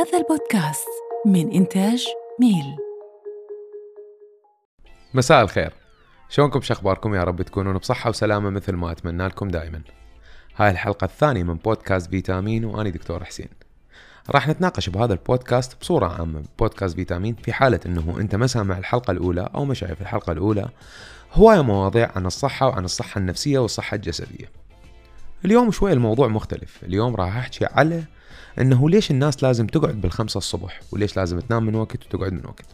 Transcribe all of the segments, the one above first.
هذا البودكاست من إنتاج ميل. مساء الخير. شلونكم شخباركم يا رب تكونون بصحة وسلامة مثل ما أتمنى لكم دائما. هاي الحلقة الثانية من بودكاست فيتامين وأنا دكتور حسين. راح نتناقش بهذا البودكاست بصورة عامة. بودكاست فيتامين في حالة إنه أنت ما سامع الحلقة الأولى أو ما شايف الحلقة الأولى هواية مواضيع عن الصحة وعن الصحة النفسية والصحة الجسدية. اليوم شوي الموضوع مختلف. اليوم راح أحكي على إنه ليش الناس لازم تقعد بالخمسة الصبح وليش لازم تنام من وقت وتقعد من وقت.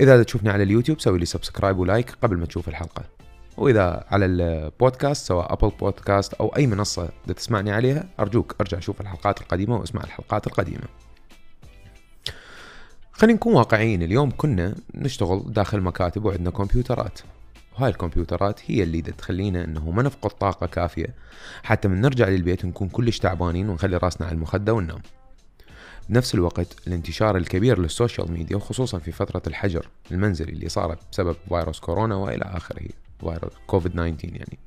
إذا تشوفني على اليوتيوب سوي لي subscribe و like قبل ما تشوف الحلقة. وإذا على البودكاست سواء Apple Podcast أو أي منصة تسمعني عليها أرجوك أرجع شوف الحلقات القديمة وأسمع الحلقات القديمة. خلينا نكون واقعيين اليوم كنا نشتغل داخل مكاتب وعندنا كمبيوترات. وهاي الكمبيوترات هي اللي تخلينا إنه ما نفقد طاقة كافية. حتى من نرجع للبيت نكون كلش تعبانين ونخلي راسنا على المخدة وننام بنفس الوقت الانتشار الكبير لل social media وخصوصا في فترة الحجر المنزلي اللي صارت بسبب فيروس كورونا وإلى آخره فيروس كوفيد 19 يعني.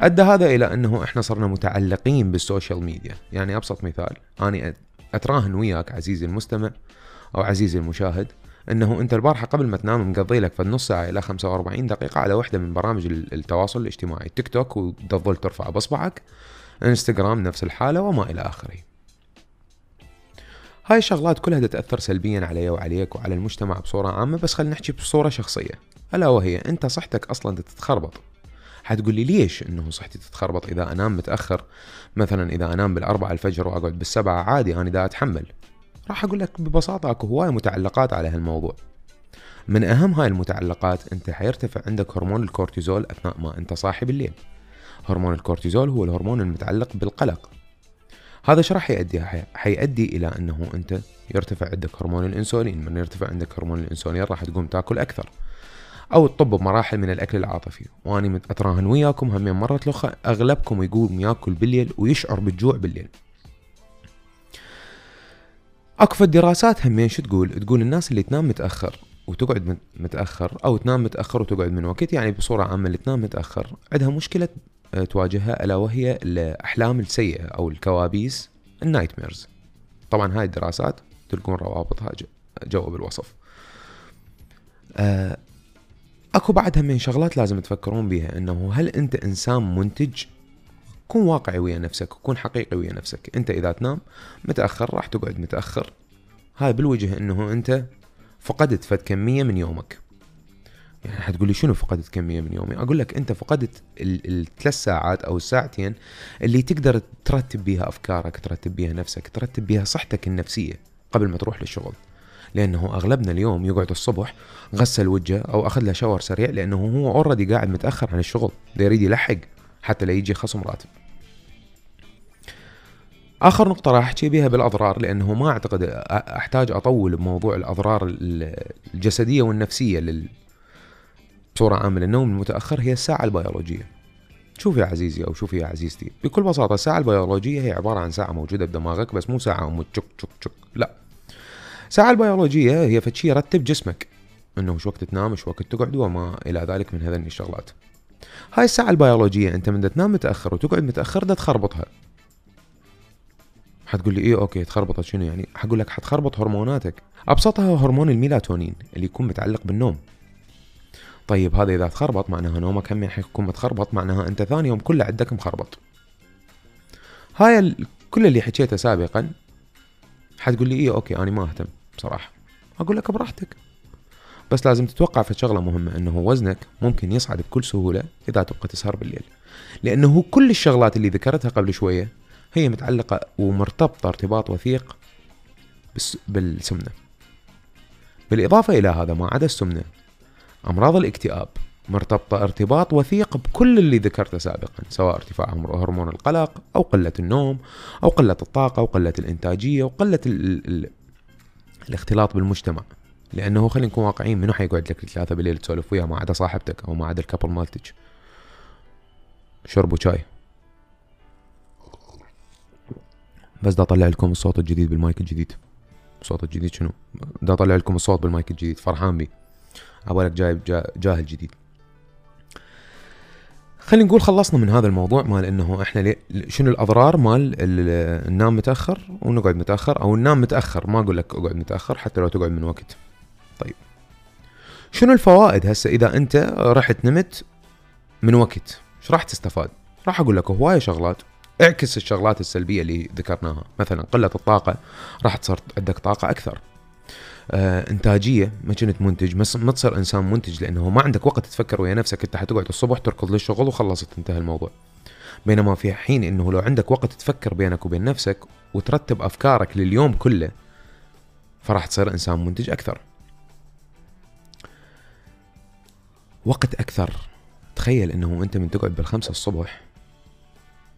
أدى هذا إلى إنه إحنا صرنا متعلقين بال social media. يعني أبسط مثال اني أتراهن وياك عزيزي المستمع أو عزيزي المشاهد إنه أنت البارحة قبل ما تنام مقضي لك نص ساعة إلى 45 دقيقة على واحدة من برامج التواصل الاجتماعي تيك توك وتظل ترفع باصبعك إنستغرام نفس الحالة وما إلى آخره. هاي الشغلات كلها تأثر سلبيا علي وعليك وعلى المجتمع بصورة عامة بس خلينا نحكي بصورة شخصية. ألا وهي أنت صحتك أصلا تتخربط. حتقول لي ليش إنه صحتي تتخربط إذا أنام متأخر؟ مثلا إذا أنام بالأربعة الفجر وأقعد بالسبعة عادي أنا دا أتحمل. راح أقول لك ببساطة أكو هواية متعلقات على هالموضوع. من أهم هاي المتعلقات أنت حيرتفع عندك هرمون الكورتيزول أثناء ما أنت صاحي بالليل. هرمون الكورتيزول هو الهرمون المتعلق بالقلق. هذا إيش راح يؤدي؟ حيؤدي إلى أنه أنت يرتفع عندك هرمون الإنسولين. من يرتفع عندك هرمون الإنسولين راح تقوم تاكل أكثر. أو تطب بمراحل من الأكل العاطفي. وأني أتراهن وياكم همين مرة الاخرى أغلبكم يقوم ياكل بالليل ويشعر بالجوع بالليل. أكو الدراسات همين شو تقول؟ تقول الناس اللي تنام متأخر وتقعد متأخر أو تنام متأخر وتقعد من وقت يعني بصورة عامة اللي تنام متأخر عندها مشكلة آه، تواجهها ألا وهي الأحلام السيئة أو الكوابيس ال nightmares طبعا هاي الدراسات تلقون روابطها جوا بالوصف آه، أكو بعدها من شغلات لازم تفكرون بيها إنه هل أنت إنسان منتج؟ كون واقعي ويا نفسك وكون حقيقي ويا نفسك. أنت إذا تنام متأخر راح تقعد متأخر. هاي بالوجه إنه أنت فقدت فد كميه من يومك. يعني حتقول لي شنو فقدت كميه من يومي؟ أقول لك أنت فقدت الثلاث ساعات أو الساعتين اللي تقدر ترتب بيها أفكارك ترتب بيها نفسك ترتب بيها صحتك النفسية قبل ما تروح للشغل. لأنه أغلبنا اليوم يقعد الصبح غسل وجهه أو أخذ له شاور سريع لأنه هو اوريدي قاعد متأخر عن الشغل. يريد يلحق حتى لا يجي خصم راتب. آخر نقطة راح أحكي بها بالأضرار لأنه ما أعتقد أحتاج أطول بموضوع الأضرار الجسدية والنفسية لل بصورة عامة للنوم المتأخر هي الساعة البيولوجية. شوف يا عزيزي أو شوفي يا عزيزتي بكل بساطة الساعة البيولوجية هي عبارة عن ساعة موجودة بدماغك بس مو ساعة تشك تشك تشك لا. الساعة البيولوجية هي فشي يرتب جسمك إنه شو وقت تنام شو وقت تقعد وما إلى ذلك من هذين الشغلات. هاي الساعة البيولوجية أنت من تنام متأخر وتقعد متأخر ده تخربطها. حتقول لي إيه okay تخربطت شنو يعني؟ حقول لك حتخربط هرموناتك. أبسطها هرمون الميلاتونين اللي يكون متعلق بالنوم. طيب هذا إذا تخربط معناها نومك هم حيكون متخربط؟ معناها أنت ثاني يوم كله عندك مخربط. هاي ال... كل اللي حكيته سابقا حتقول لي إيه أوكي أنا ما أهتم بصراحة. أقول لك براحتك. بس لازم تتوقع في شغلة مهمة إنه وزنك ممكن يصعد بكل سهولة إذا تبقى تسهر بالليل. لأنه كل الشغلات اللي ذكرتها قبل شوية هي متعلقة ومرتبطة ارتباط وثيق بالسمنة. بالإضافة إلى هذا ما عدا السمنة أمراض الاكتئاب مرتبطة ارتباط وثيق بكل اللي ذكرته سابقا سواء ارتفاع هرمون القلق أو قلة النوم أو قلة الطاقة أو قلة الإنتاجية وقلة ال ال الاختلاط بالمجتمع. لأنه خلينا نكون واقعيين منو حيقعد لك ثلاثة بالليل تسولف وياه؟ ما عدا صاحبتك أو ما عدا ال couple مالتك. شربوا شاي. بس دا اطلع لكم الصوت الجديد بالمايك الجديد. الصوت الجديد شنو؟ دا اطلع لكم الصوت بالمايك الجديد. فرحان بي. عبالك جايب جاهل جديد. خلينا نقول خلصنا من هذا الموضوع مال إنه إحنا شنو الأضرار مال ال- ننام متأخر ونقعد متأخر أو ننام متأخر. ما أقول لك أقعد متأخر حتى لو تقعد من وقت. طيب. شنو الفوائد هسه إذا أنت رحت نمت من وقت؟ إيش راح تستفاد؟ راح أقول لك هواية شغلات. اعكس الشغلات السلبية اللي ذكرناها. مثلا قلة الطاقة. راح تصير عندك طاقة أكثر. آه، إنتاجية. ما كنت منتج. ما تصير إنسان منتج لأنه ما عندك وقت تفكر ويا نفسك. أنت حتقعد الصبح تركض للشغل وخلصت. انتهى الموضوع. بينما في حين إنه لو عندك وقت تفكر بينك وبين نفسك وترتب أفكارك لليوم كله فراح تصير إنسان منتج أكثر. وقت أكثر. تخيل إنه أنت من تقعد بالخمسة الصبح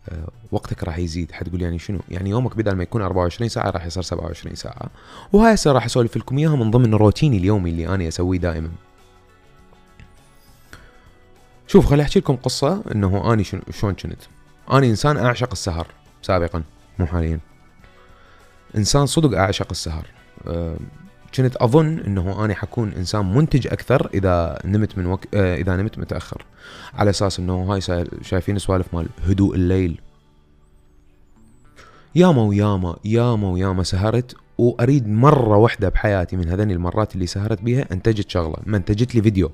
آه، وقتك راح يزيد. حتقول يعني شنو؟ يعني يومك بدل ما يكون 24 ساعة راح يصير 27 ساعة. وهاي هسه راح أسولف لكم إياها من ضمن روتيني اليومي اللي أنا أسويه دائما. شوف خليني أحكي لكم قصة إنه اني شنو- شلون كنت اني إنسان أعشق السهر سابقا مو حاليا. إنسان صدق أعشق السهر. أه، كنت أظن إنه اني حكون إنسان منتج أكثر إذا نمت من وك... أه، إذا نمت متأخر. على أساس إنه هاي شايفين سوالف مال هدوء الليل. ياما وياما ياما وياما سهرت وأريد مرة واحدة بحياتي من هذني المرات اللي سهرت بيها أنتجت شغلة. منتجت لي فيديو.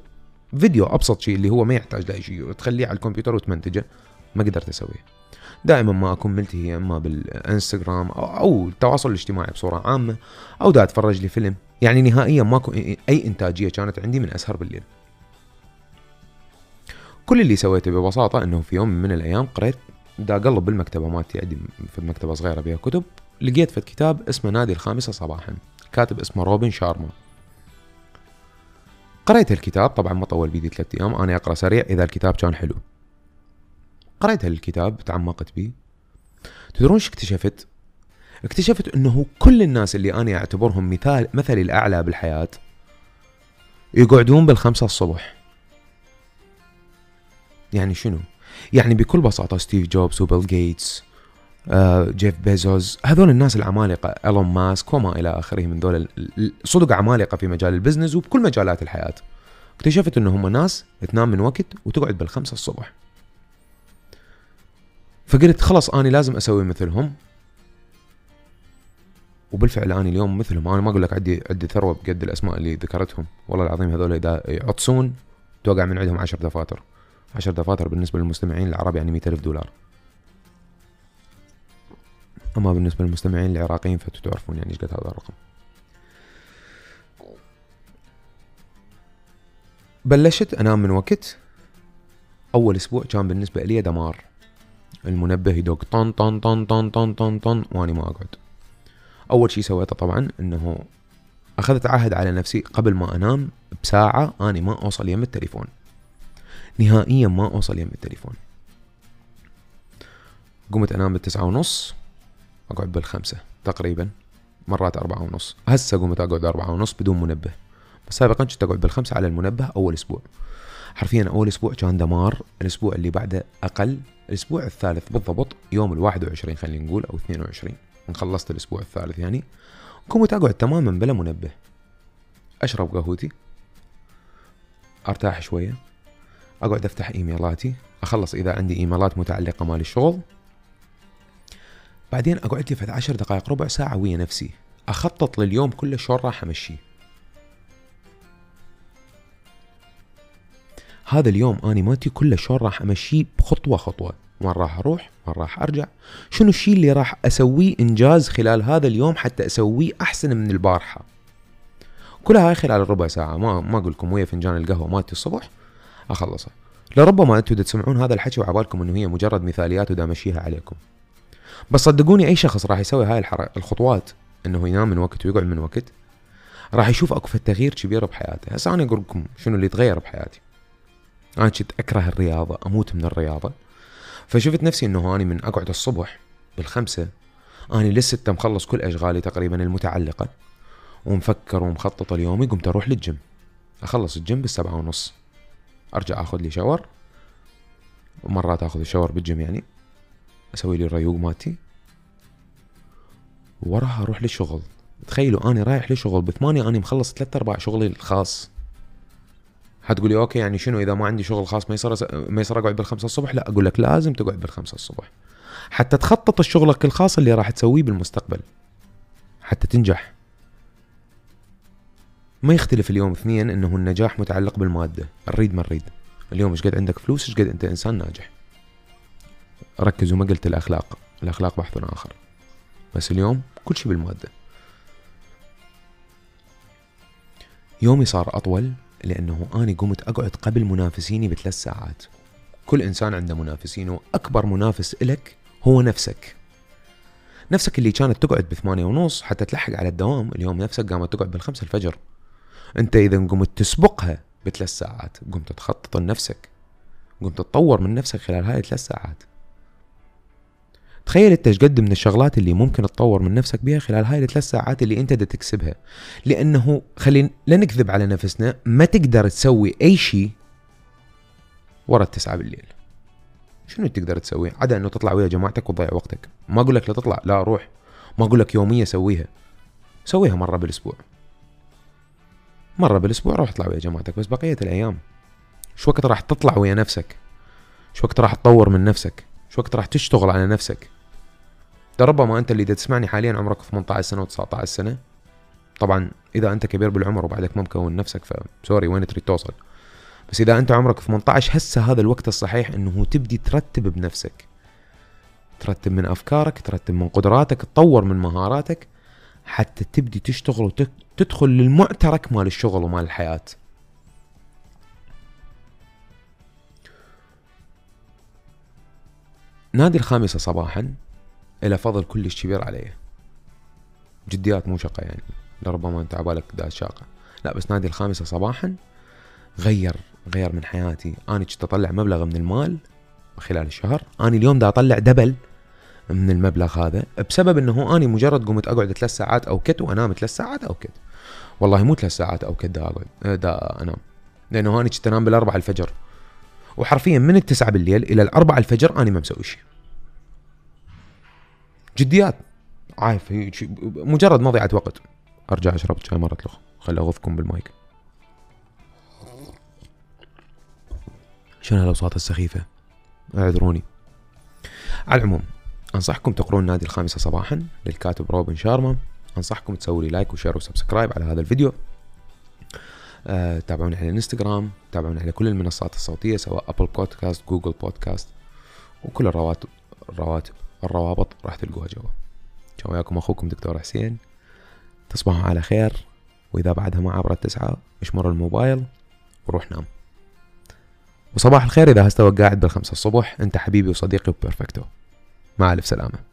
فيديو أبسط شيء اللي هو ما يحتاج لأي شيء. تخليه على الكمبيوتر وتمنتجه. ما قدرت أسويه. دائما ما أكون ملتهي إما بالإنستغرام أو, أو التواصل الاجتماعي بصورة عامة أو دا أتفرج لي فيلم. يعني نهائيا ماكو اي إنتاجية كانت عندي من أسهر بالليل. كل اللي سويته ببساطة إنه في يوم من الأيام قريت دا اقلب بالمكتبة مالتي عندي في مكتبة صغيرة بها كتب لقيت في كتاب اسمه نادي الخامسة صباحا كاتب اسمه روبن شارما. قريت الكتاب طبعا ما طول بيدي ثلاثة أيام أنا أقرأ سريع إذا الكتاب كان حلو. قريت الكتاب تعمقت بيه. تدرون شو اكتشفت؟ اكتشفت أنه كل الناس اللي أنا أعتبرهم مثال مثلي الأعلى بالحياة يقعدون بالخمسة الصبح. يعني شنو؟ يعني بكل بساطة ستيف جوبز وبيل جيتس آه، جيف بيزوس هذول الناس العمالقة إيلون ماسك وما إلى آخره من ذول صدق عمالقة في مجال ال business وبكل مجالات الحياة. اكتشفت أنه هم ناس تنام من وقت وتقعد بالخمسة الصبح. فقلت خلاص اني لازم أسوي مثلهم. وبالفعل اني اليوم مثلهم أنا ما أقول لك عندي عندي ثروة بقد الأسماء اللي ذكرتهم. والله العظيم هذول إذا يعطسون توقع من عندهم عشر دفاتر. عشر دفاتر بالنسبة للمستمعين العرب يعني مئة ألف دولار. أما بالنسبة للمستمعين العراقيين فأنتوا تعرفون يعني إيش قد هذا الرقم. بلشت انام من وقت أول أسبوع كان بالنسبة لي دمار. المنبه يدق طن طن طن طن طن طن طن واني ما أقعد. أول شيء سويته طبعا إنه أخذت عهد على نفسي قبل ما أنام بساعة اني ما أوصل يم التليفون. نهائيا ما أوصل يم التليفون. قمت أنام بالتسعة ونص أقعد بالخمسة تقريبا مرات أربعة ونص. هسه قمت أقعد أربعة ونص بدون منبه. بس سابقا كنت أقعد بالخمسة على المنبه أول أسبوع. حرفيا أول أسبوع كان دمار. الأسبوع اللي بعده أقل. الأسبوع الثالث بالضبط يوم الواحد وعشرين خلينا نقول أو اثنين وعشرين. خلصت الأسبوع الثالث يعني قمت أقعد تماما بلا منبه. أشرب قهوتي أرتاح شوية أقعد أفتح إيميلاتي أخلص إذا عندي إيميلات متعلقة مال الشغل. بعدين أقعد لي عشر دقائق ربع ساعة ويا نفسي أخطط لليوم كله شلون راح امشيه هذا اليوم أني مالتي كله شلون راح امشيه بخطوة خطوة. وين راح أروح؟ وين راح أرجع؟ شنو الشيء اللي راح أسويه إنجاز خلال هذا اليوم حتى أسويه أحسن من البارحة؟ كلها هاي خلال ربع ساعة ما ما أقول لكم ويا فنجان القهوة مالتي الصبح أخلصها. لربما أنتم تسمعون هذا الحكي وعبالكم إنه هي مجرد مثاليات ودا امشيها عليكم. بس صدقوني أي شخص راح يسوي هاي. الخطوات إنه ينام من وقت ويقعد من وقت راح يشوف أكو تغيير كبير بحياته. هسه أنا أقول لكم شنو اللي تغير بحياتي. أنا كنت أكره الرياضة أموت من الرياضة. فشفت نفسي إنه اني من أقعد الصبح بالخمسة. أني للستة مخلص كل أشغالي تقريبا المتعلقة ومفكر ومخطط اليومي قمت أروح للجيم. أخلص الجيم بالسبعة ونص. أرجع آخذ لي shower ومرات آخذ ال shower بال gym يعني. أسوي لي الريوق مالتي. وراها أروح للشغل. تخيلوا أني رايح للشغل بثمانية أني مخلص ثلاثة ارباع شغلي الخاص. حتقولي أوكي يعني شنو إذا ما عندي شغل خاص ما يصير ما يصير أقعد بالخمسة الصبح؟ لا أقول لك لازم تقعد بالخمسة الصبح. حتى تخطط شغلك الخاص اللي راح تسويه بالمستقبل. حتى تنجح. ما يختلف اليوم اثنين إنه النجاح متعلق بالمادة. نريد ما نريد اليوم إيش قد عندك فلوس إيش قد أنت إنسان ناجح. ركز وما قلت الأخلاق. الأخلاق بحث آخر. بس اليوم كل شيء بالمادة. يومي صار أطول. لأنه أني قمت أقعد قبل منافسيني بثلاث ساعات. كل إنسان عنده منافسين واكبر منافس إلك هو نفسك. نفسك اللي كانت تقعد بثمانية ونص حتى تلحق على الدوام اليوم نفسك قامت تقعد بالخمسة الفجر. أنت إذا قمت تسبقها بثلاث ساعات قمت تخطط لنفسك. قمت تطور من نفسك خلال هاي الثلاث ساعات. تخيل انت إيش قد من الشغلات اللي ممكن تطور من نفسك بها خلال هاي الثلاث ساعات اللي انت دا تكسبها. لأنه خلينا لا نكذب على نفسنا ما تقدر تسوي أي شيء ورا التسعة بالليل. شنو تقدر تسوي؟ عدا إنه تطلع ويا جماعتك وتضيع وقتك. ما أقول لك لا تطلع لا روح. ما أقول لك يومية سويها. سويها مرة بالأسبوع. مرة بالأسبوع روح اطلع ويا جماعتك بس بقية الأيام. شو وقت راح تطلع ويا نفسك؟ شو وقت راح تطور من نفسك؟ شو وقت راح تشتغل على نفسك؟ ده ربما أنت اللي تسمعني حاليا عمرك 18 سنة و19 سنة طبعا إذا أنت كبير بالعمر وبعدك ما مكون نفسك فسوري وين تريد توصل؟ بس إذا أنت عمرك 18 هسه هذا الوقت الصحيح إنه تبدي ترتب بنفسك. ترتب من أفكارك ترتب من قدراتك تطور من مهاراتك حتى تبدي تشتغل وتدخل للمعترك مال الشغل ومال الحياة. نادي الخامسة صباحا إلى فضل كلش كبير عليه. جديات مو شقة يعني لربما أنت عبالك ذات شاقة. لا بس نادي الخامسة صباحا غير غير من حياتي. أنا كنت أطلع مبلغ من المال خلال الشهر. أنا اليوم دا أطلع دبل من المبلغ هذا بسبب إنه اني مجرد قمت أقعد ثلاث ساعات أو كت وأنام ثلاث ساعات أو كت. والله مو ثلاث ساعات أو كت دا أقعد دا أنام. لأنه اني كنت أنام بالأربعة الفجر. وحرفيا من التسعة بالليل إلى الأربعة الفجر اني ما مسوي شيء. جديات. عارف مجرد مضيعة وقت. أرجع أشرب شاي مرة لخ خلي اغثكم بالمايك. شنو هالاصوات السخيفة؟ اعذروني. على العموم أنصحكم تقرون نادي الخامسة صباحا للكاتب روبن شارما. أنصحكم تسووا لي like و share و subscribe على هذا الفيديو. آه، تابعوني على الانستغرام تابعوني على كل المنصات الصوتية سواء Apple Podcast Google Podcast وكل الرواتب الرواتب الروابط راح تلقوها جوا. كان وياكم أخوكم دكتور حسين. تصبحوا على خير وإذا بعدها ما عبرت تسعة اشمر الموبايل وروح نام. وصباح الخير إذا هسه قاعد بالخمسة الصبح أنت حبيبي وصديقي و perfecto مع ألف سلامة.